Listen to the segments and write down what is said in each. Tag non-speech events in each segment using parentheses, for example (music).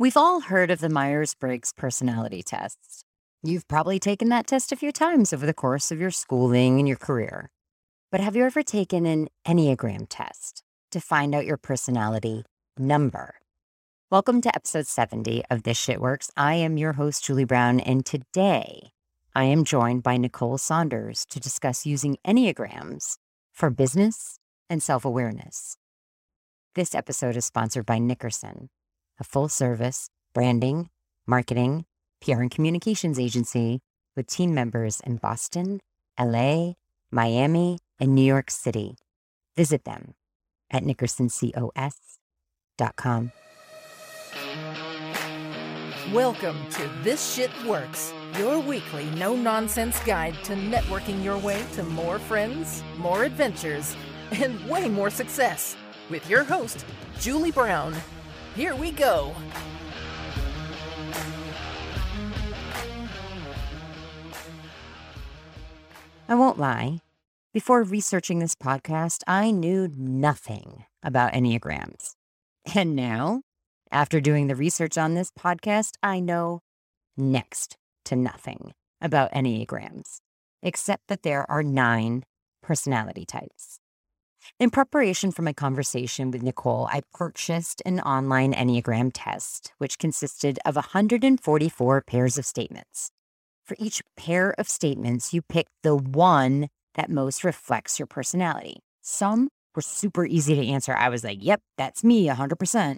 We've all heard of the Myers Briggs personality test. You've probably taken that test a few times over the course of your schooling and your career. But have you ever taken an Enneagram test to find out your personality number? Welcome to episode 70 of This Shit Works. I am your host, Julie Brown, and today I am joined by Nicole Saunders to discuss using Enneagrams for business and self awareness. This episode is sponsored by Nickerson, a full service branding, marketing, PR, and communications agency with team members in Boston, LA, Miami, and New York City. Visit them at nickersoncos.com. Welcome to This Shit Works, your weekly no nonsense guide to networking your way to more friends, more adventures, and way more success with your host, Julie Brown. Here we go. I won't lie. Before researching this podcast, I knew nothing about Enneagrams. And now, after doing the research on this podcast, I know next to nothing about Enneagrams, except that there are nine personality types. In preparation for my conversation with Nicole, I purchased an online Enneagram test, which consisted of 144 pairs of statements. For each pair of statements, you pick the one that most reflects your personality. Some were super easy to answer. I was like, yep, that's me 100%.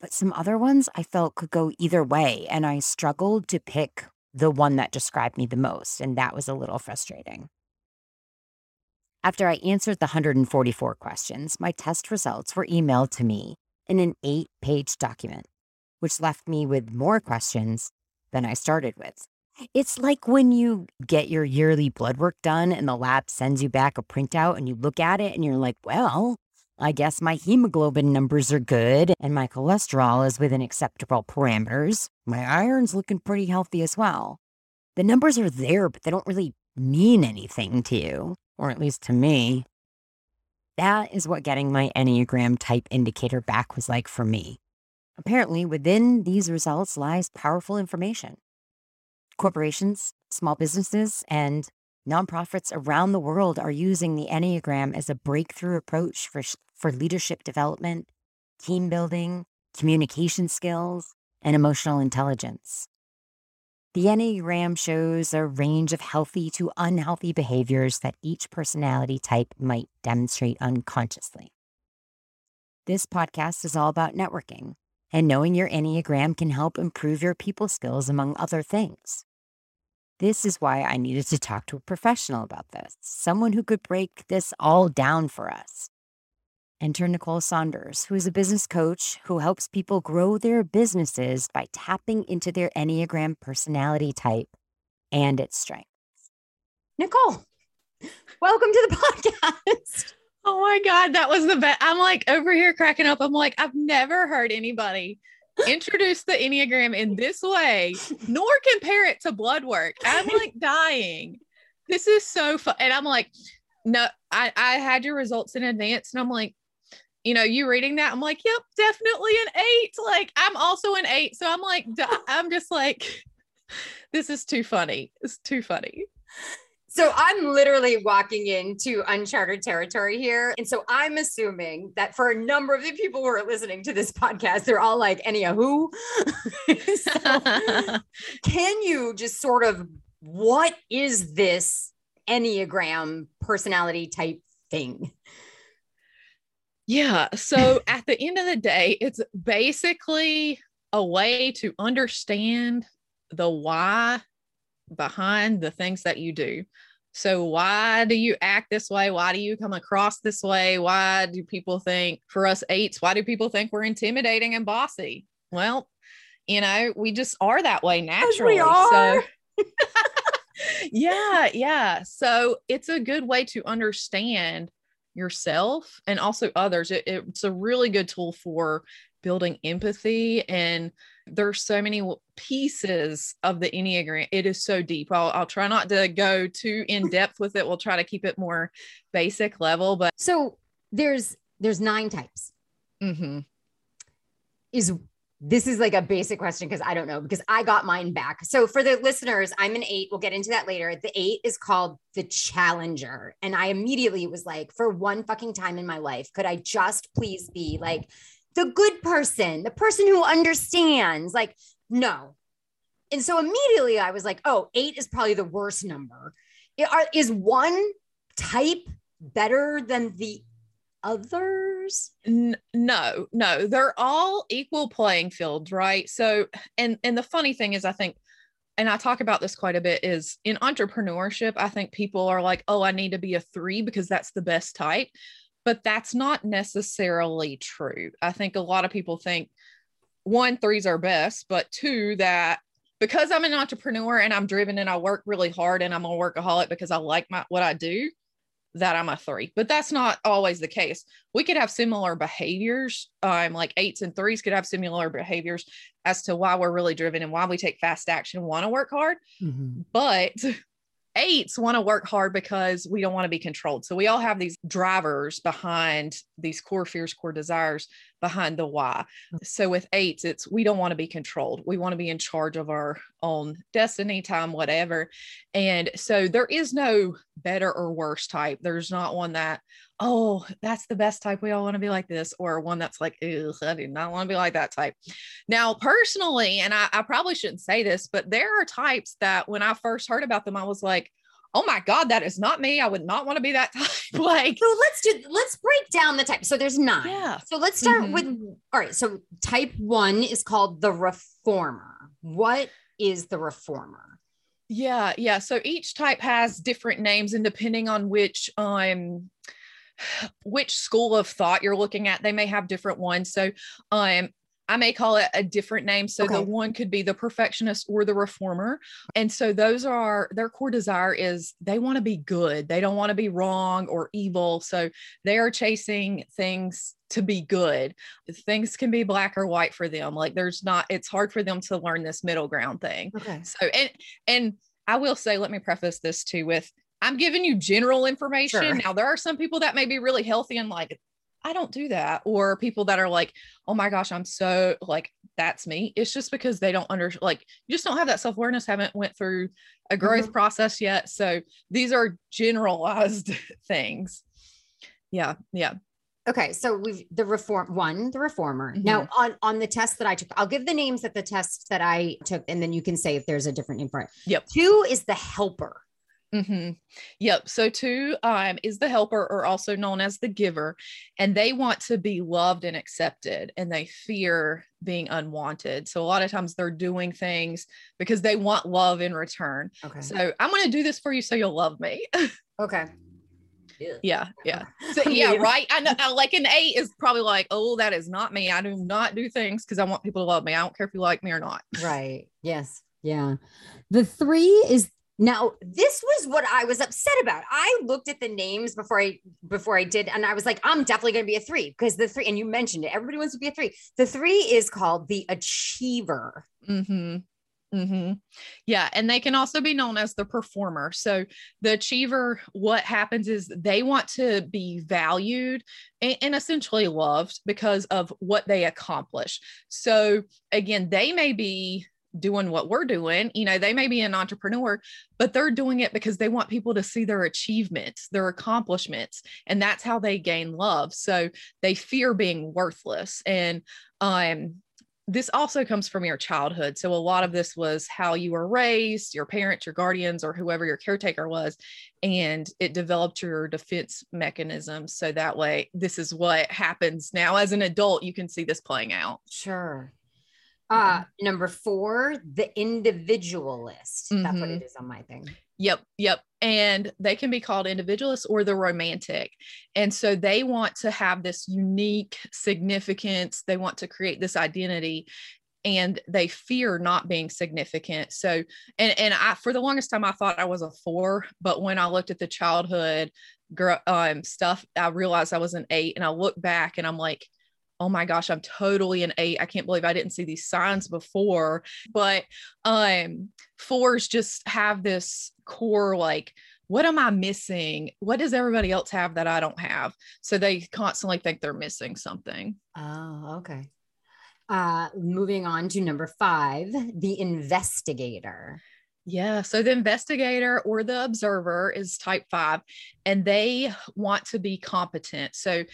But some other ones I felt could go either way, and I struggled to pick the one that described me the most, and that was a little frustrating. After I answered the 144 questions, my test results were emailed to me in an eight page document, which left me with more questions than I started with. It's like when you get your yearly blood work done and the lab sends you back a printout and you look at it and you're like, well, I guess my hemoglobin numbers are good and my cholesterol is within acceptable parameters. My iron's looking pretty healthy as well. The numbers are there, but they don't really mean anything to you or at least to me. That is what getting my Enneagram type indicator back was like for me. Apparently, within these results lies powerful information. Corporations, small businesses, and nonprofits around the world are using the Enneagram as a breakthrough approach for, for leadership development, team building, communication skills, and emotional intelligence. The Enneagram shows a range of healthy to unhealthy behaviors that each personality type might demonstrate unconsciously. This podcast is all about networking, and knowing your Enneagram can help improve your people skills, among other things. This is why I needed to talk to a professional about this, someone who could break this all down for us. Enter Nicole Saunders, who is a business coach who helps people grow their businesses by tapping into their Enneagram personality type and its strengths. Nicole, welcome to the (laughs) podcast. Oh my God, that was the best. I'm like over here cracking up. I'm like, I've never heard anybody introduce the Enneagram in this way, nor compare it to blood work. I'm (laughs) like dying. This is so fun. And I'm like, no, I, I had your results in advance, and I'm like, you know, you reading that, I'm like, yep, definitely an eight. Like, I'm also an eight. So I'm like, (laughs) I'm just like, (laughs) this is too funny. It's too funny. So I'm literally walking into uncharted territory here. And so I'm assuming that for a number of the people who are listening to this podcast, they're all like, Enya, who? (laughs) so, can you just sort of, what is this Enneagram personality type thing? Yeah. So at the end of the day, it's basically a way to understand the why behind the things that you do. So, why do you act this way? Why do you come across this way? Why do people think, for us eights, why do people think we're intimidating and bossy? Well, you know, we just are that way naturally. So, (laughs) (laughs) yeah, yeah. So, it's a good way to understand yourself and also others. It, it's a really good tool for building empathy and there's so many pieces of the enneagram it is so deep I'll, I'll try not to go too in depth with it we'll try to keep it more basic level but so there's there's nine types mm-hmm. is this is like a basic question because I don't know because I got mine back. So for the listeners, I'm an eight. We'll get into that later. The eight is called the Challenger. And I immediately was like, for one fucking time in my life, could I just please be like the good person, the person who understands? Like, no. And so immediately I was like, oh, eight is probably the worst number. Uh, is one type better than the N- no, no, they're all equal playing fields, right? So, and and the funny thing is, I think, and I talk about this quite a bit, is in entrepreneurship, I think people are like, oh, I need to be a three because that's the best type, but that's not necessarily true. I think a lot of people think one threes are best, but two that because I'm an entrepreneur and I'm driven and I work really hard and I'm a workaholic because I like my what I do that I'm a three, but that's not always the case. We could have similar behaviors. Um, like eights and threes could have similar behaviors as to why we're really driven and why we take fast action, want to work hard. Mm-hmm. But eights want to work hard because we don't want to be controlled. So we all have these drivers behind these core fears, core desires behind the why. Mm. So with eights, it's we don't want to be controlled. We want to be in charge of our own destiny, time, whatever. And so there is no better or worse type. There's not one that, oh, that's the best type. We all want to be like this, or one that's like, I do not want to be like that type. Now, personally, and I, I probably shouldn't say this, but there are types that when I first heard about them, I was like, oh my god that is not me. I would not want to be that (laughs) type like so let's do let's break down the type so there's nine. Yeah. So let's start mm-hmm. with all right so type one is called the reformer. What is the reformer? Yeah yeah so each type has different names and depending on which um which school of thought you're looking at they may have different ones. So um I may call it a different name. So okay. the one could be the perfectionist or the reformer. And so those are their core desire is they want to be good. They don't want to be wrong or evil. So they are chasing things to be good. Things can be black or white for them. Like there's not, it's hard for them to learn this middle ground thing. Okay. So, and, and I will say, let me preface this too with I'm giving you general information. Sure. Now, there are some people that may be really healthy and like I don't do that. Or people that are like, oh my gosh, I'm so like, that's me. It's just because they don't under like you just don't have that self-awareness, haven't went through a growth mm-hmm. process yet. So these are generalized (laughs) things. Yeah. Yeah. Okay, so we've the reform one, the reformer. Mm-hmm. Now on on the test that I took, I'll give the names at the test that I took, and then you can say if there's a different name for it. Yep. Two is the helper. Mm-hmm. Yep. So two um, is the helper, or also known as the giver, and they want to be loved and accepted, and they fear being unwanted. So a lot of times they're doing things because they want love in return. Okay. So I'm going to do this for you, so you'll love me. (laughs) okay. Yeah, yeah. (laughs) So yeah, right. I know. Like an eight is probably like, oh, that is not me. I do not do things because I want people to love me. I don't care if you like me or not. Right. Yes. Yeah. The three is now, this was what I was upset about. I looked at the names before I before I did, and I was like, I'm definitely going to be a three because the three, and you mentioned it. Everybody wants to be a three. The three is called the achiever. Mm-hmm. Mm-hmm. Yeah. And they can also be known as the performer. So, the achiever, what happens is they want to be valued and, and, essentially loved because of what they accomplish. So, again, they may be doing what we're doing. You know, they may be an entrepreneur, but they're doing it because they want people to see their achievements, their accomplishments, and that's how they gain love. So they fear being worthless. And um, this also comes from your childhood. So a lot of this was how you were raised, your parents, your guardians, or whoever your caretaker was, and it developed your defense mechanisms. So that way, this is what happens now as an adult. You can see this playing out. Sure. Uh, number four, the individualist. Mm-hmm. That's what it is on my thing. Yep, yep. And they can be called individualists or the romantic. And so they want to have this unique significance. They want to create this identity and they fear not being significant. So, and and I for the longest time I thought I was a four, but when I looked at the childhood um, stuff, I realized I was an eight. And I look back and I'm like, oh my gosh, I'm totally an eight. I can't believe I didn't see these signs before. But um fours just have this core like, what am I missing? What does everybody else have that I don't have? So they constantly think they're missing something. Oh, okay. Uh, moving on to number five, the investigator. Yeah. So the investigator or the observer is type five, and they want to be competent. So,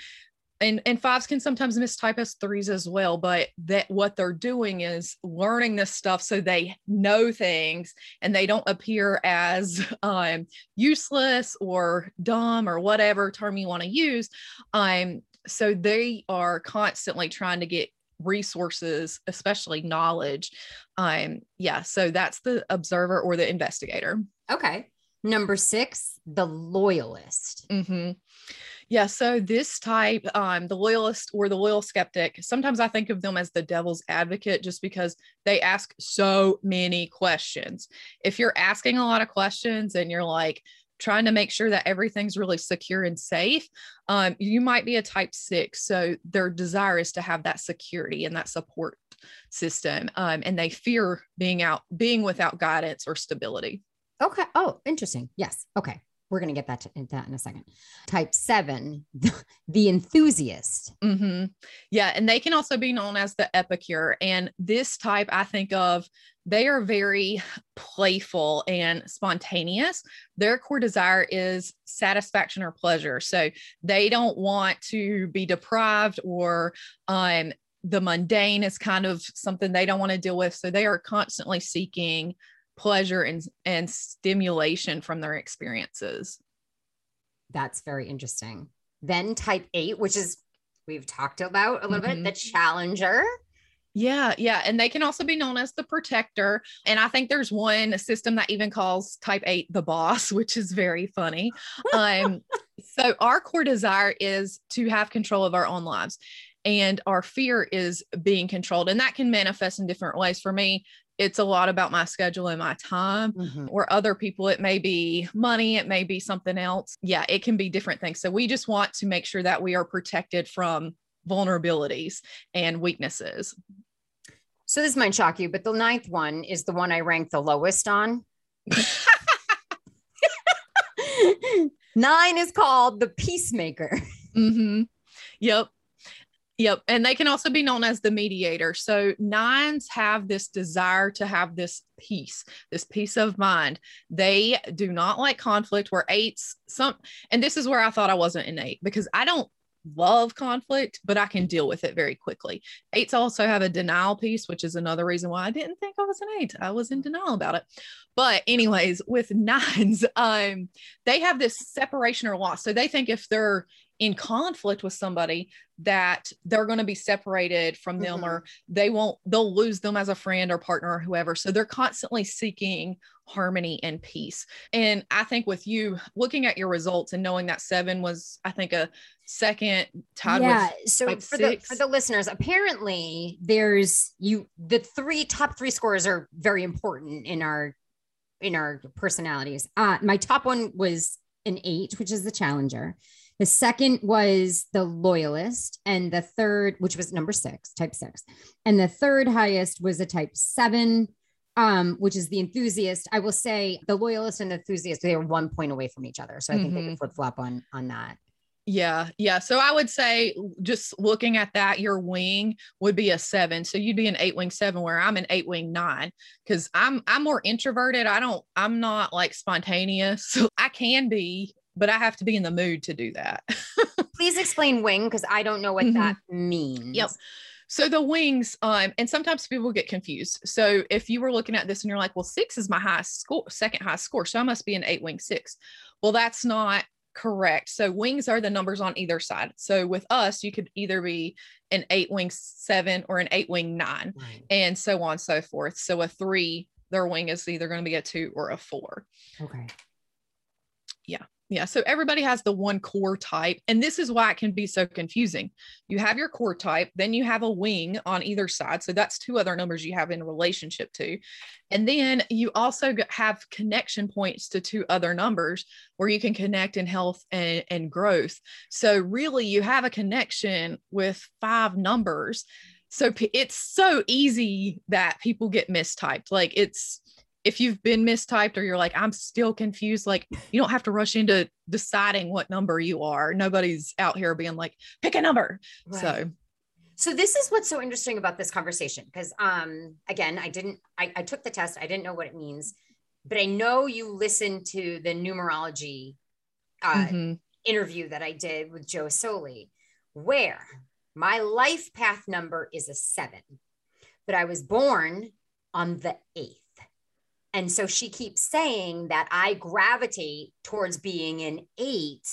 and, and fives can sometimes mistype as threes as well, but that what they're doing is learning this stuff so they know things and they don't appear as (laughs) um, useless or dumb or whatever term you want to use. Um, so they are constantly trying to get resources, especially knowledge. Um, yeah, so that's the observer or the investigator. Okay. Number six, the loyalist. Mm-hmm. Yeah, so this type, um, the loyalist or the loyal skeptic, sometimes I think of them as the devil's advocate just because they ask so many questions. If you're asking a lot of questions and you're like, trying to make sure that everything's really secure and safe, um, you might be a type six. So their desire is to have that security and that support system. Um, and they fear being out, being without guidance or stability. Okay. Oh, interesting. Yes. Okay. We're going to get that to, that in a second. Type seven, the enthusiast. Mm-hmm. Yeah. And they can also be known as the epicure. And this type, I think of, they are very playful and spontaneous. Their core desire is satisfaction or pleasure. So they don't want to be deprived or um, the mundane is kind of something they don't want to deal with. So they are constantly seeking pleasure and, and stimulation from their experiences. That's very interesting. Then type eight, which is we've talked about a little mm-hmm. bit, the challenger. Yeah, yeah. And they can also be known as the protector. And I think there's one system that even calls type 8 the boss, (laughs) which is very funny. Um, (laughs) so our core desire is to have control of our own lives. And our fear is being controlled. And that can manifest in different ways. For me, it's a lot about my schedule and my time mm-hmm. or other people. It may be money it may be something else. Yeah it can be different things. So we just want to make sure that we are protected from vulnerabilities and weaknesses. So this might shock you but the ninth one is the one i rank the lowest on. (laughs) (laughs) Nine is called the peacemaker. Mm-hmm. yep Yep. And they can also be known as the mediator. So nines have this desire to have this peace, this peace of mind. They do not like conflict where eights some and this is where I thought I wasn't an eight because I don't love conflict, but I can deal with it very quickly. Eights also have a denial piece, which is another reason why I didn't think I was an eight. I was in denial about it. But anyways, with (laughs) nines, um, they have this separation or loss. So they think if they're in conflict with somebody that they're going to be separated from them mm-hmm. or they won't they'll lose them as a friend or partner or whoever so they're constantly seeking harmony and peace and i think with you looking at your results and knowing that seven was i think a second tied yeah so like for six. the for the listeners apparently there's you the three top three scores are very important in our in our personalities uh my top one was an eight which is the challenger the second was the loyalist, and the third, which was number six, type six, and the third highest was a type seven, um, which is the enthusiast. I will say the loyalist and the enthusiast they are one point away from each other, so I think mm-hmm. they could flip flop on on that. Yeah, yeah. So I would say just looking at that, your wing would be a seven. So you'd be an eight wing seven, where I'm an eight wing nine because I'm I'm more introverted. I don't I'm not like spontaneous. So (laughs) I can be but I have to be in the mood to do that. (laughs) Please explain wing because I don't know what mm-hmm. that means. Yep. So the wings, um, and sometimes people get confused. So if you were looking at this and you're like, well, six is my highest score, second highest score. So I must be an eight wing six. Well, that's not correct. So wings are the numbers on either side. So with us, you could either be an eight wing seven or an eight wing nine, right. and so on and so forth. So a three, their wing is either going to be a two or a four. Okay. Yeah. Yeah. So everybody has the one core type. And this is why it can be so confusing. You have your core type, then you have a wing on either side. So that's two other numbers you have in relationship to. And then you also have connection points to two other numbers where you can connect in health and, and growth. So really, you have a connection with five numbers. So it's so easy that people get mistyped. Like it's, if you've been mistyped or you're like, I'm still confused, like you don't have to rush into deciding what number you are. Nobody's out here being like, pick a number. Right. So So this is what's so interesting about this conversation because um again I didn't I, I took the test I didn't know what it means but I know you listened to the numerology uh, Mhm. interview that I did with Joe Soli where my life path number is a seven but I was born on the eighth and so she keeps saying that I gravitate towards being an eight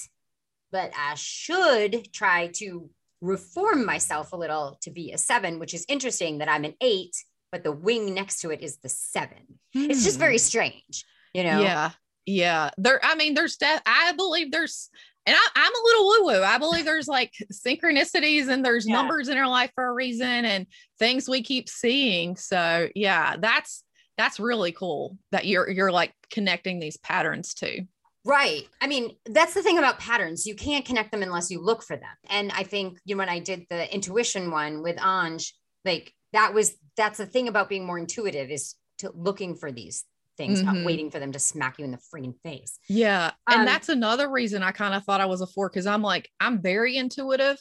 but I should try to reform myself a little to be a seven, which is interesting that I'm an eight, but the wing next to it is the seven. It's just very strange, you know? Hmm. Yeah. Yeah. There, I mean, there's def- I believe there's, and I, I'm a little woo woo. I believe (laughs) there's like synchronicities and there's Yeah. numbers in our life for a reason and things we keep seeing. So yeah, that's, that's really cool that you're, you're like connecting these patterns too. Right. I mean, that's the thing about patterns. You can't connect them unless you look for them. And I think you know, when I did the intuition one with Anj, like that was that's the thing about being more intuitive is to looking for these things, not Mhm. waiting for them to smack you in the freaking face. Yeah. And Um, that's another reason I kind of thought I was a four because I'm like, I'm very intuitive.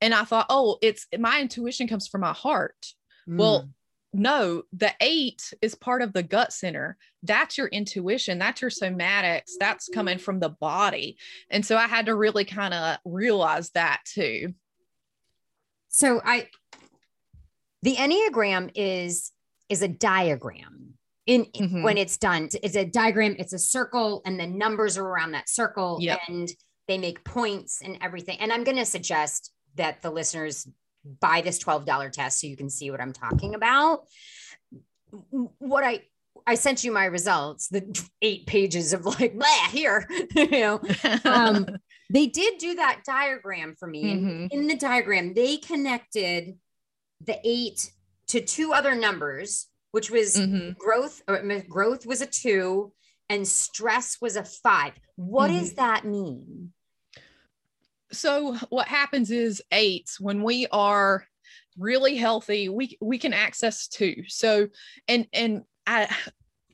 And I thought, oh, it's my intuition comes from my heart. Well, no, the eight is part of the gut center. That's your intuition. That's your somatics. That's coming from the body. And so I had to really kind of realize that too. So I the Enneagram is is a diagram. In Mhm. when it's done, it's a diagram, it's a circle, and the numbers are around that circle, Yep. and they make points and everything. And I'm gonna suggest that the listeners buy this $12 test so you can see what I'm talking about. What I I sent you my results, the eight pages of like, blah, here, (laughs) you know, um, (laughs) they did do that diagram for me. And Mhm. in the diagram, they connected the eight to two other numbers, which was Mhm. growth, or growth was a two and stress was a five. What does Mm-hmm. that mean? So what happens is eights when we are really healthy we we can access two. So and and i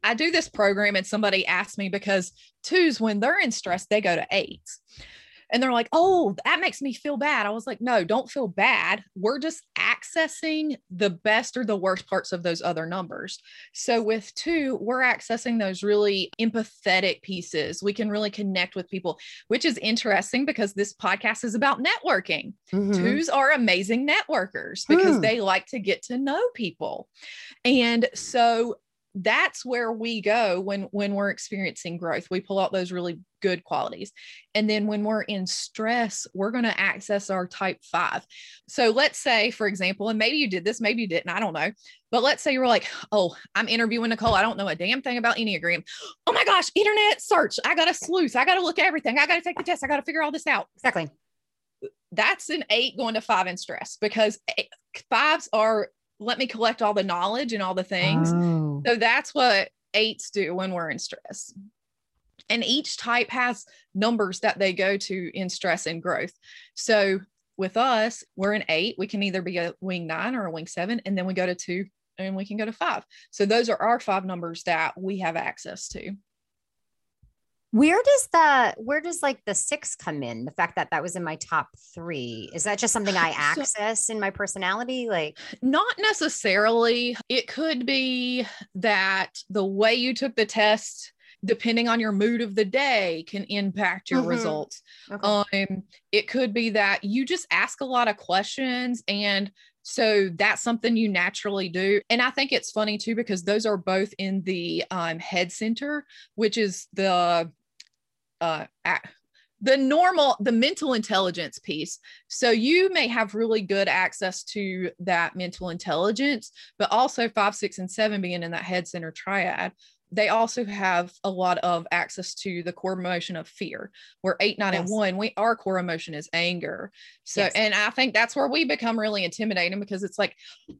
i do this program and somebody asked me because twos when they're in stress they go to eights and they're like oh that makes me feel bad i was like no don't feel bad we're just accessing the best or the worst parts of those other numbers so with two we're accessing those really empathetic pieces we can really connect with people which is interesting because this podcast is about networking. Twos are amazing networkers because Hmm. they like to get to know people. And so that's where we go when when we're experiencing growth. We pull out those really good qualities. And then when we're in stress, we're going to access our type 5. So let's say for example, and maybe you did this, maybe you didn't, I don't know. But let's say you were like, "Oh, I'm interviewing Nicole. I don't know a damn thing about Enneagram. Oh my gosh, internet search. I got to sleuth. I got to look at everything. I got to take the test. I got to figure all this out." Exactly. that's an eight going to five in stress because eh, fives are let me collect all the knowledge and all the things. Oh. So that's what eights do when we're in stress. And each type has numbers that they go to in stress and growth. So with us, we're an eight. We can either be a wing nine or a wing seven, and then we go to two and we can go to five. So those are our five numbers that we have access to. Where does the where does like the six come in? The fact that that was in my top three is that just something I (sighs) So- access in my personality? Like, Not necessarily. It could be that the way you took the test, depending on your mood of the day, can impact your Mhm. results. okay. Um, it could be that you just ask a lot of questions and so that's something you naturally do. And I think it's funny too, because those are both in the um, head center, which is the uh, the normal, the mental intelligence piece. So you may have really good access to that mental intelligence, but also five, six, and seven being in that head center triad, they also have a lot of access to the core emotion of fear. Where eight, nine, and one, we our core emotion is anger. So, Yes. and I think that's where we become really intimidating because it's like,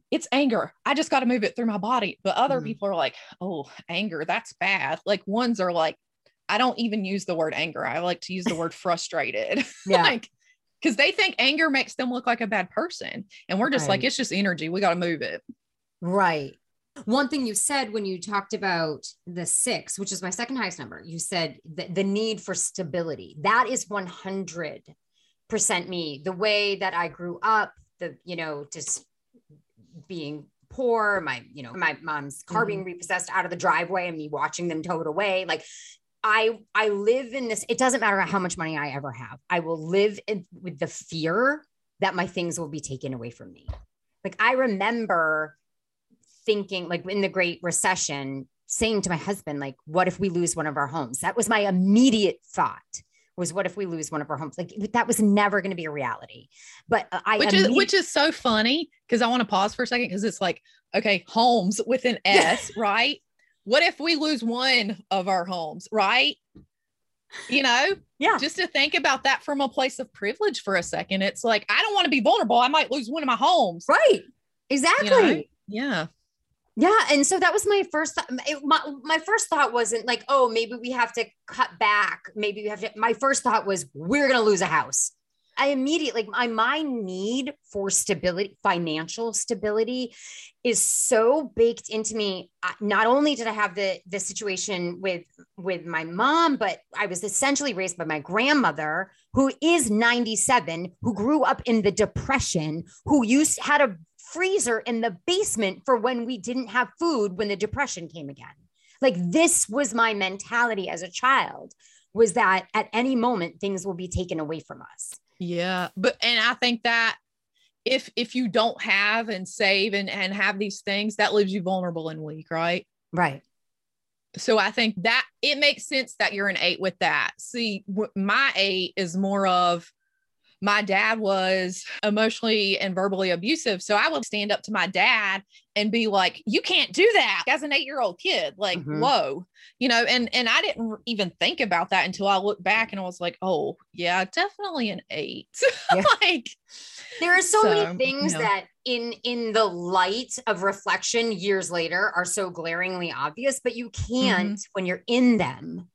it's anger. I just got to move it through my body. But other Mhm. people are like, oh, anger, that's bad. Like ones are like, I don't even use the word anger. I like to use the word frustrated. (laughs) Yeah. like, because they think anger makes them look like a bad person. And we're just like, it's just energy. We got to move it. Right. One thing you said when you talked about the six, which is my second highest number, you said the, the need for stability. That is 100% me. The way that I grew up, the, you know, just being poor, my, you know, my mom's car being mm-hmm. repossessed out of the driveway and me watching them tow it away. Like I I live in this, it doesn't matter how much money I ever have. I will live in, with the fear that my things will be taken away from me. Like I remember thinking like in the great recession saying to my husband like what if we lose one of our homes that was my immediate thought was what if we lose one of our homes like that was never going to be a reality but uh, i which is which is so funny because I want to pause for a second because it's like, okay, homes with an S, (laughs) right? What if we lose one of our homes, right? You know, yeah just to think about that from a place of privilege for a second. It's like, I don't want to be vulnerable. I might lose one of my homes. right exactly know? Yeah. Yeah, and so that was my first. Th- it- my my first thought wasn't like, oh, maybe we have to cut back. Maybe we have to. My first thought was, we're gonna lose a house. I immediately, my my need for stability, financial stability, is so baked into me. Not only did I have the the situation with with my mom, but I was essentially raised by my grandmother, who is ninety seven, who grew up in the depression, who used had a freezer in the basement for when we didn't have food when the depression came again. Like this was my mentality as a child was that at any moment things will be taken away from us. Yeah. But and I think that if if you don't have and save and, and have these things, that leaves you vulnerable and weak, right? Right. So I think that it makes sense that you're an eight with that. See, my eight is more of my dad was emotionally and verbally abusive. So I would stand up to my dad and be like, you can't do that as an eight year old kid. Like, Mhm. whoa, you know, and, and I didn't even think about that until I looked back and I was like, oh, yeah, definitely an eight. (laughs) Yeah. like, There are so, So, many things no. that in in the light of reflection years later are so glaringly obvious, but you can't when you're in them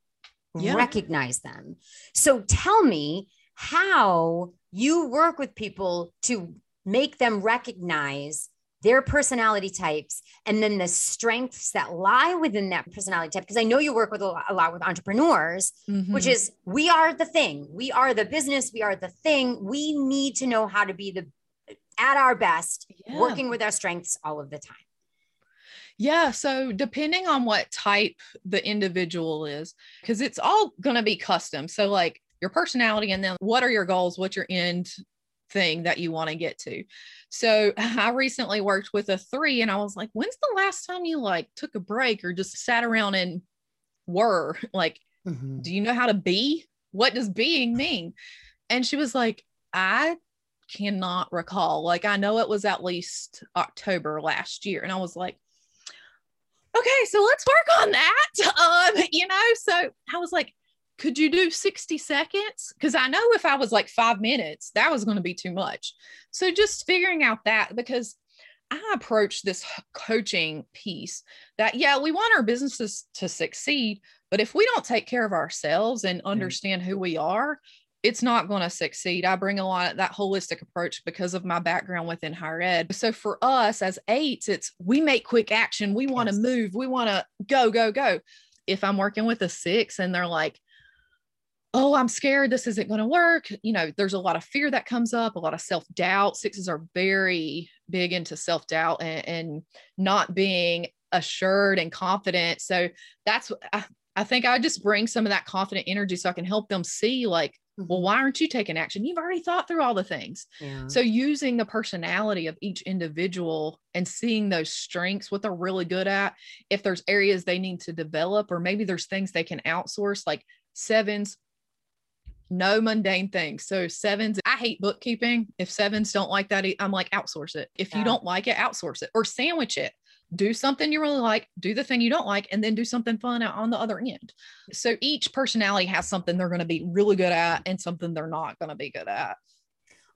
Yeah. recognize them. So tell me how you work with people to make them recognize their personality types and then the strengths that lie within that personality type because i know you work with a lot, a lot with entrepreneurs which mhm. is we are the thing we are the business we are the thing we need to know how to be the at our best Yeah. working with our strengths all of the time Yeah. So depending on what type the individual is, because it's all going to be custom. So, like your personality, and then what are your goals? What's your end thing that you want to get to? So, (laughs) I recently worked with a three, and I was like, when's the last time you like took a break or just sat around and were (laughs) like, do you know how to be? What does being (laughs) mean? And she was like, I cannot recall. Like, I know it was at least October last year. And I was like, okay, so let's work on that. Um, you know, so I was like, could you do 60 seconds? Because I know if I was like five minutes, that was going to be too much. So just figuring out that because I approach this coaching piece that, yeah, we want our businesses to succeed, but if we don't take care of ourselves and mm. understand who we are, it's not going to succeed. I bring a lot of that holistic approach because of my background within higher ed. So for us as eights, it's we make quick action. We want to Yes. move. We want to go, go, go. If I'm working with a six and they're like, oh, I'm scared this isn't going to work, you know, there's a lot of fear that comes up, a lot of self doubt. Sixes are very big into self doubt and, and not being assured and confident. So that's, I, I think I just bring some of that confident energy so I can help them see, like, well, mm-hmm. why aren't you taking action? You've already thought through all the things. yeah So using the personality of each individual and seeing those strengths, what they're really good at, if there's areas they need to develop, or maybe there's things they can outsource, like sevens, no mundane things. So sevens, I hate bookkeeping. If sevens don't like that, I'm like, outsource it. If you don't like it, outsource it or sandwich it. Do something you really like, do the thing you don't like, and then do something fun on the other end. So each personality has something they're going to be really good at and something they're not going to be good at.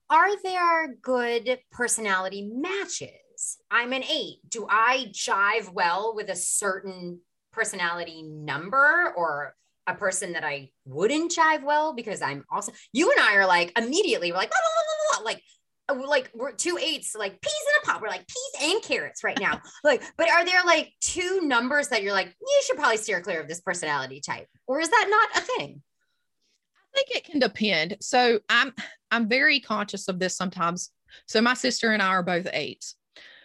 are there good personality matches? I'm an eight. Do I jive well with a certain personality number or a person that I wouldn't jive well because I'm also you and I are like immediately we're like blah, blah, blah, blah, blah, like uh, like we're two eights like peas in a pot we're like peas and carrots right now (laughs) like but are there like two numbers that you're like you should probably steer clear of this personality type or is that not a thing I think it can depend. So I'm I'm very conscious of this sometimes So my sister and I are both eights.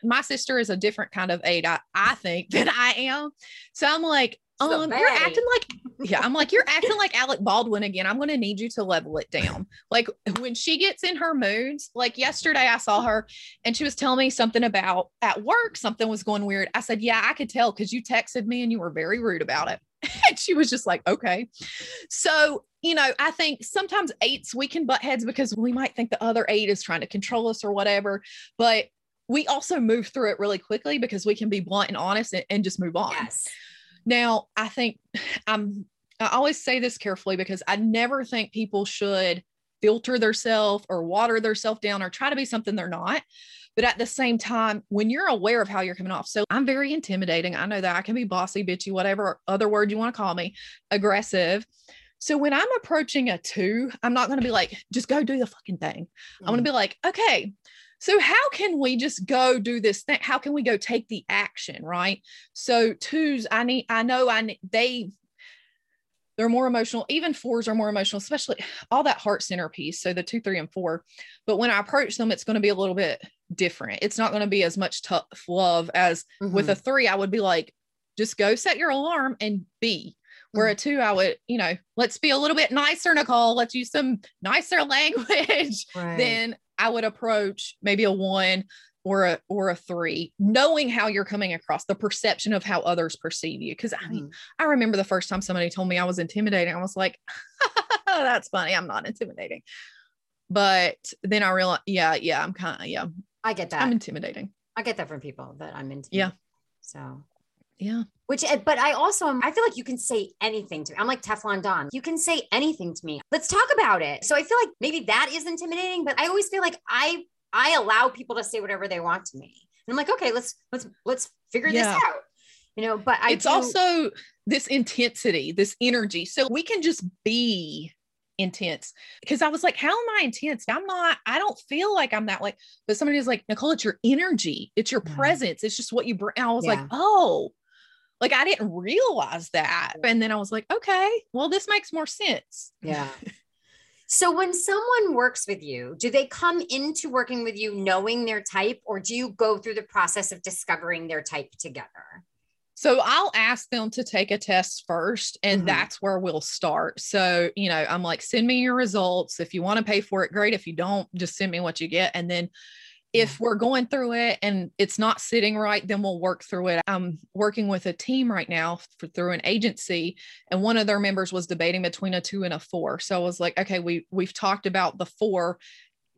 My sister is a different kind of eight, I, I think, (laughs) than I am. So I'm like, um, you're acting like, yeah, I'm like, you're acting like Alec Baldwin again. I'm going to need you to level it down. Like when she gets in her moods, like yesterday, I saw her and she was telling me something about at work, something was going weird. I said, Yeah, I could tell because you texted me and you were very rude about it. (laughs) and she was just like, Okay. So, you know, I think sometimes eights we can butt heads because we might think the other eight is trying to control us or whatever. But we also move through it really quickly because we can be blunt and honest and, and just move on. Yes. Now, I think I'm I always say this carefully because I never think people should filter themselves or water themselves down or try to be something they're not. But at the same time, when you're aware of how you're coming off, so I'm very intimidating. I know that I can be bossy, bitchy, whatever other word you want to call me, aggressive. So when I'm approaching a two, I'm not going to be like, just go do the fucking thing. I'm going to be like, okay, so how can we just go do this thing? How can we go take the action? Right. So twos, I need, I know I need, they, they're more emotional. Even fours are more emotional, especially all that heart center piece. So the two, three, and four. But when I approach them, it's going to be a little bit different. It's not going to be as much tough love as with a mm-hmm. three. I would be like, just go set your alarm and be. Where a mm. two, I would, you know, let's be a little bit nicer, Nicole. Let's use some nicer (laughs) language. Right. Then I would approach maybe a one or a or a three, knowing how you're coming across, the perception of how others perceive you. Because I mean, Mhm. I remember the first time somebody told me I was intimidating. I was like, (laughs) that's funny. I'm not intimidating. But then I realized, yeah, yeah, I'm kind of, yeah, I get that. I'm intimidating. I get that from people that I'm into. Yeah. So, Yeah. which, eh, but I also, I feel like you can say anything to me. I'm like Teflon Don. You can say anything to me. Let's talk about it. So I feel like maybe that is intimidating, but I always feel like I, I allow people to say whatever they want to me. And I'm like, okay, let's, let's, let's figure Yeah. this out. You know, but I it's do- also this intensity, this energy. So we can just be intense because I was like, how am I intense? I'm not, I don't feel like I'm that like, but somebody was like, Nicole, it's your energy, it's your Yeah. presence, it's just what you bring. I was like, oh, like I didn't realize that. And then I was like, okay, well, this makes more sense. Yeah. (laughs) So when someone works with you, do they come into working with you knowing their type or do you go through the process of discovering their type together? So I'll ask them to take a test first, and Mhm. that's where we'll start. So, you know, I'm like, send me your results. If you want to pay for it, great. If you don't, just send me what you get. And then if we're going through it and it's not sitting right, then we'll work through it. I'm working with a team right now for, through an agency, and one of their members was debating between a two and a four. So I was like, okay, we we've talked about the four.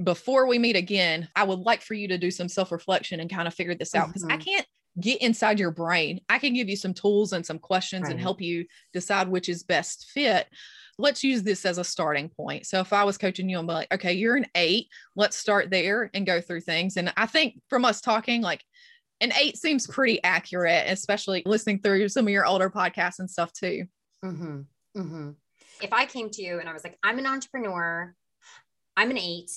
Before we meet again, I would like for you to do some self reflection and kind of figure this out because I Mhm. can't get inside your brain. I can give you some tools and some questions and help you decide which is best fit. Let's use this as a starting point. So if I was coaching you, I'm like, okay, you're an eight. Let's start there and go through things. And I think from us talking, like an eight seems pretty accurate, especially listening through some of your older podcasts and stuff too. Mhm, mhm. If I came to you and I was like, I'm an entrepreneur, I'm an eight.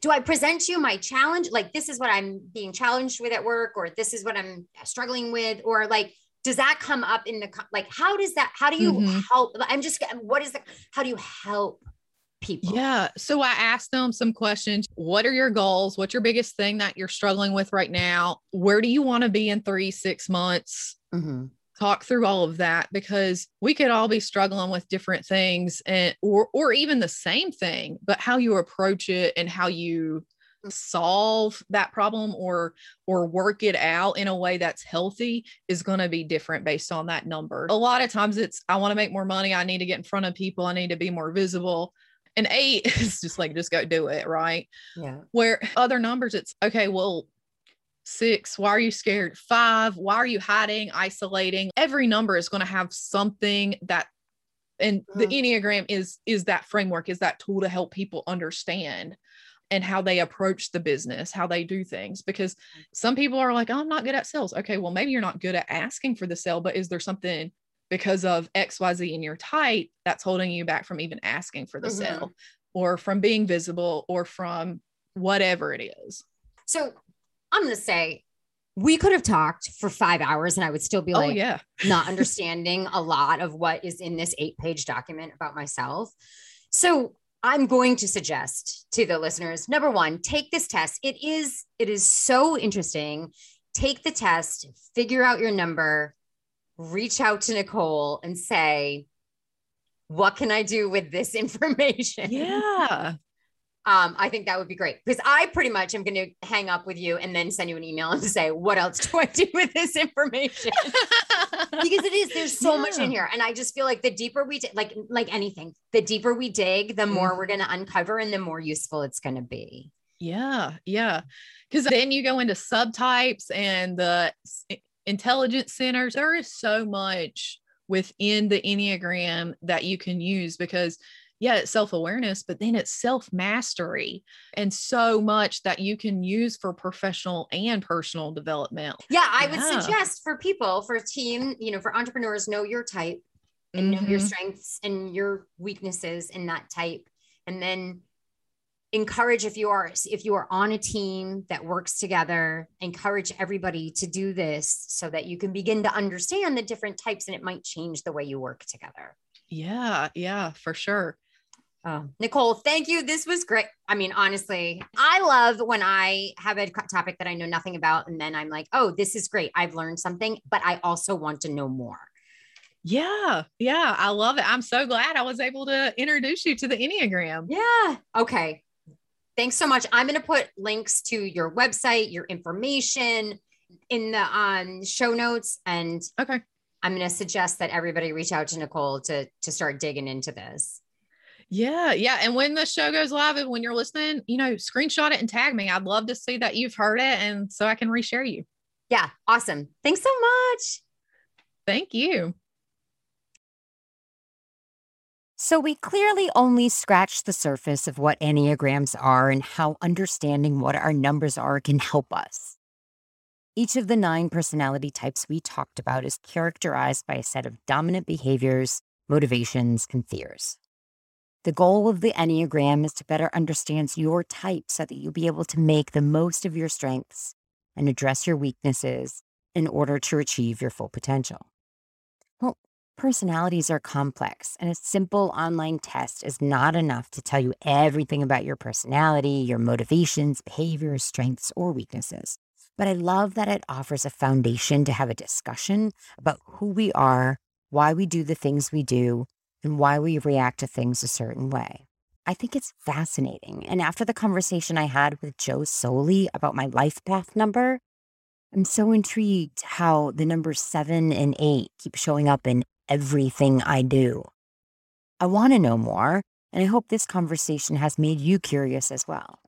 Do I present you my challenge? Like, this is what I'm being challenged with at work, or this is what I'm struggling with, or like, does that come up in the like? How does that? How do you Mhm. help? I'm just. What is the? How do you help people? Yeah. So I asked them some questions. What are your goals? What's your biggest thing that you're struggling with right now? Where do you want to be in three, six months? Mhm. talk through all of that because we could all be struggling with different things and or or even the same thing but how you approach it and how you solve that problem or or work it out in a way that's healthy is going to be different based on that number. A lot of times it's i want to make more money. I need to get in front of people. I need to be more visible. And eight (laughs) is just like just go do it right? Yeah. where other numbers it's okay well six why are you scared? Five why are you hiding isolating? Every number is going to have something that and the Mhm. enneagram is is that framework is that tool to help people understand and how they approach the business how they do things because some people are like oh, i'm not good at sales okay well maybe you're not good at asking for the sale but is there something because of xyz in your type that's holding you back from even asking for the Mhm. sale or from being visible or from whatever it is So I'm going to say we could have talked for five hours and I would still be like, oh like yeah not (laughs) understanding a lot of what is in this eight page document about myself. So I'm going to suggest to the listeners number one, take this test. It is it is so interesting. Take the test, figure out your number, reach out to Nicole and say, what can I do with this (laughs) information? Yeah. Um, I think that would be great because I pretty much am going to hang up with you and then send you an email and say, what else do I do with this information? (laughs) because it is, there's so yeah. much in here. And I just feel like the deeper we, like, like anything, the deeper we dig, the more mm-hmm. we're going to uncover and the more useful it's going to be. Yeah. Yeah. Cause then you go into subtypes and the intelligence centers. There is so much within the Enneagram that you can use because yeah, it's self awareness, but then it's self mastery and so much that you can use for professional and personal development. Yeah, I yeah. would suggest for people, for team, you know, for entrepreneurs, know your type and mm-hmm. know your mm-hmm. strengths and your weaknesses in that type. And then encourage if you are if you are on a team that works together encourage everybody to do this so that you can begin to understand the different types and it might change the way you work together yeah yeah for sure Oh, Nicole, thank you. This was great. I mean, honestly, I love when I have a topic that I know nothing about, and then I'm like, oh, this is great. I've learned something, but I also want to know more. Yeah, yeah, I love it. I'm so glad I was able to introduce you to the Enneagram. Yeah. Okay. Thanks so much. I'm going to put links to your website, your information in the um, show notes, and okay, I'm going to suggest that everybody reach out to Nicole to to start digging into this. Yeah, yeah. And when the show goes live and when you're listening, you know, screenshot it and tag me. I'd love to see that you've heard it and so I can reshare you. Yeah, awesome. Thanks so much. Thank you. So, we clearly only scratched the surface of what Enneagrams are and how understanding what our numbers are can help us. Each of the nine personality types we talked about is characterized by a set of dominant behaviors, motivations, and fears. The goal of the Enneagram is to better understand your type so that you'll be able to make the most of your strengths and address your weaknesses in order to achieve your full potential. Well, personalities are complex, and a simple online test is not enough to tell you everything about your personality, your motivations, behaviors, strengths, or weaknesses. But I love that it offers a foundation to have a discussion about who we are, why we do the things we do, and why we react to things a certain way. I think it's fascinating. And after the conversation I had with Joe Soli about my life path number, I'm so intrigued how the numbers seven and eight keep showing up in everything I do. I want to know more, and I hope this conversation has made you curious as well.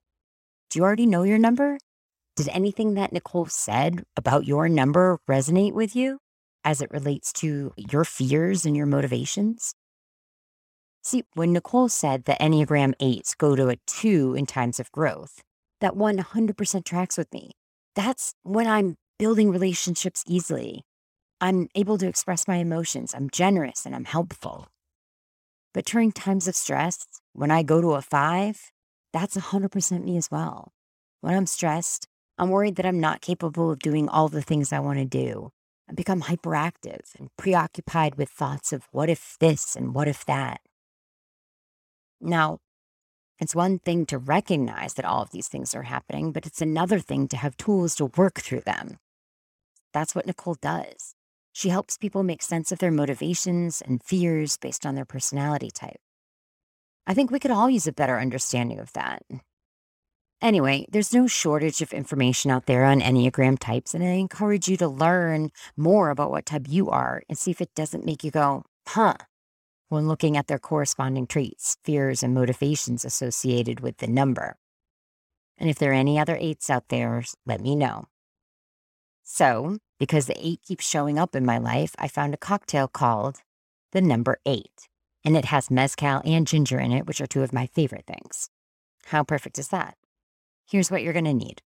Do you already know your number? Did anything that Nicole said about your number resonate with you as it relates to your fears and your motivations? See, when Nicole said that Enneagram 8s go to a 2 in times of growth, that 100% tracks with me. That's when I'm building relationships easily. I'm able to express my emotions. I'm generous and I'm helpful. But during times of stress, when I go to a 5, that's 100% me as well. When I'm stressed, I'm worried that I'm not capable of doing all the things I want to do. I become hyperactive and preoccupied with thoughts of what if this and what if that. Now, it's one thing to recognize that all of these things are happening, but it's another thing to have tools to work through them. That's what Nicole does. She helps people make sense of their motivations and fears based on their personality type. I think we could all use a better understanding of that. Anyway, there's no shortage of information out there on Enneagram types, and I encourage you to learn more about what type you are and see if it doesn't make you go, huh, when looking at their corresponding traits, fears, and motivations associated with the number. And if there are any other eights out there, let me know. So, because the eight keeps showing up in my life, I found a cocktail called the number eight, and it has mezcal and ginger in it, which are two of my favorite things. How perfect is that? Here's what you're going to need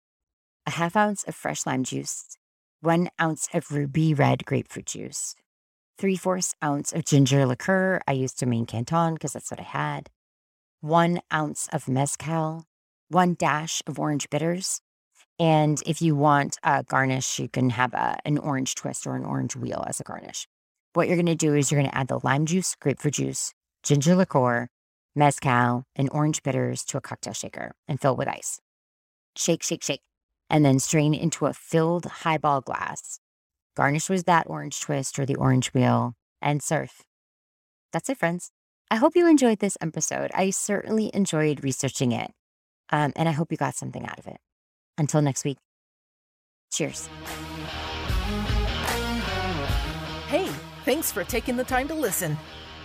a half ounce of fresh lime juice, one ounce of ruby red grapefruit juice, three fourths ounce of ginger liqueur. I used Domaine Canton because that's what I had. One ounce of mezcal, one dash of orange bitters. And if you want a garnish, you can have a, an orange twist or an orange wheel as a garnish. What you're going to do is you're going to add the lime juice, grapefruit juice, ginger liqueur, mezcal, and orange bitters to a cocktail shaker and fill with ice. Shake, shake, shake, and then strain into a filled highball glass. Garnish with that orange twist or the orange wheel and serve. That's it, friends. I hope you enjoyed this episode. I certainly enjoyed researching it. Um, and I hope you got something out of it. Until next week, cheers. Hey, thanks for taking the time to listen.